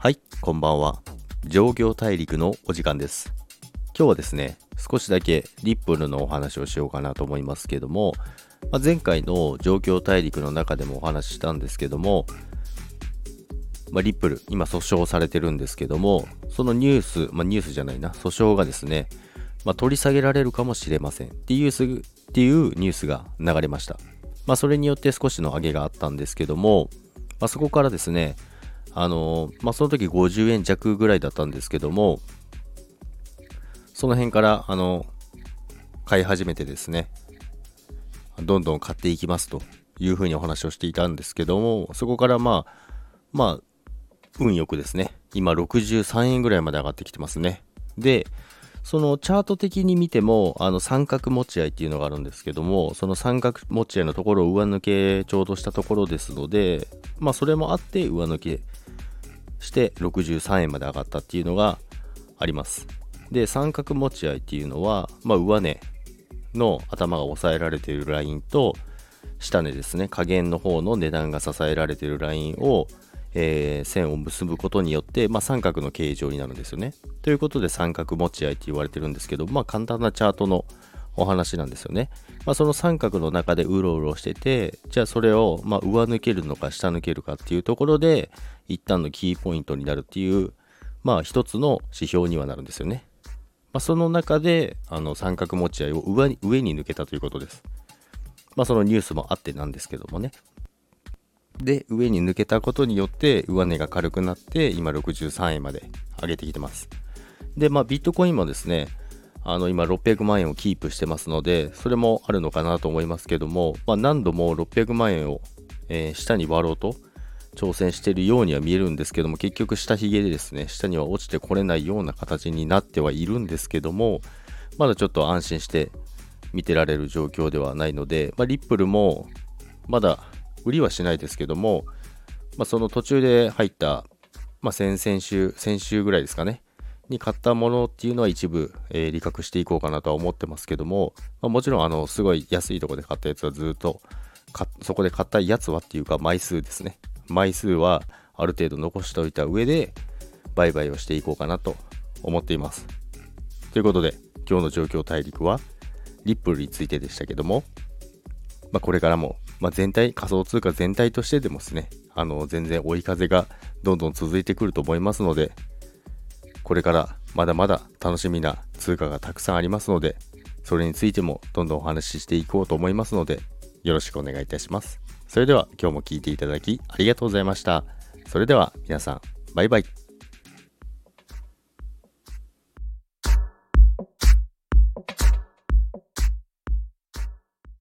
はい、こんばんは。上行大陸のお時間です。今日はですね、少しだけリップルのお話をしようかなと思いますけども、まあ、前回の上行大陸の中でもお話ししたんですけども、まあ、リップル、今訴訟されてるんですけども、そのニュース、まあ、ニュースじゃないな、訴訟がですね、ま、取り下げられるかもしれませんっていうすっていうニュースが流れました。ま、それによって少しの上げがあったんですけども、ま、そこからですね、あのまあ、その時50円弱ぐらいだったんですけども、その辺から、あの、買い始めてですね、どんどん買っていきますというふうにお話をしていたんですけども、そこからまあ、まあ、運よくですね、今63円ぐらいまで上がってきてますね。で、そのチャート的に見ても、あの三角持ち合いっていうのがあるんですけども、その三角持ち合いのところを上抜けちょうどしたところですので、まあそれもあって上抜けして63円まで上がったっていうのがあります。で、三角持ち合いっていうのは、まあ上値の頭が抑えられているラインと、下値ですね、下限の方の値段が支えられているラインを、えー線を結ぶことによって、まあ、三角の形状になるんですよね。ということで三角持ち合いって言われてるんですけど、まあ、簡単なチャートのお話なんですよね。まあ、その三角の中でうろうろしてて、じゃあそれをま上抜けるのか下抜けるかっていうところで、一旦のキーポイントになるっていう、まあ一つの指標にはなるんですよね。まあ、その中であの三角持ち合いを上に上に抜けたということです。まあそのニュースもあってなんですけどもね。で、上に抜けたことによって上値が軽くなって今63円まで上げてきてます。で、まあビットコインもですね、あの今600万円をキープしてますので、それもあるのかなと思いますけども、まあ、何度も600万円を、えー下に割ろうと挑戦しているようには見えるんですけども、結局下髭でですね、下には落ちてこれないような形になってはいるんですけども、まだちょっと安心して見てられる状況ではないので、まあ、リップルもまだ売りはしないですけども、まあ、その途中で入った、まあ、先々週、先週ぐらいですかね、に買ったものっていうのは一部、えー利確していこうかなとは思ってますけども、まあ、もちろんあのすごい安いとこで買ったやつはずっとそこで買ったやつはっていうか枚数ですね。枚数はある程度残しておいた上で売買をしていこうかなと思っています。ということで今日の状況大陸はリップルについてでしたけども、まあ、これからも、まあ、全体仮想通貨全体としてでもですねあの全然追い風がどんどん続いてくると思いますのでこれからまだまだ楽しみな通貨がたくさんありますので、それについてもどんどんお話ししていこうと思いますので、よろしくお願いいたします。それでは今日も聞いていただきありがとうございました。それでは皆さん、バイバイ。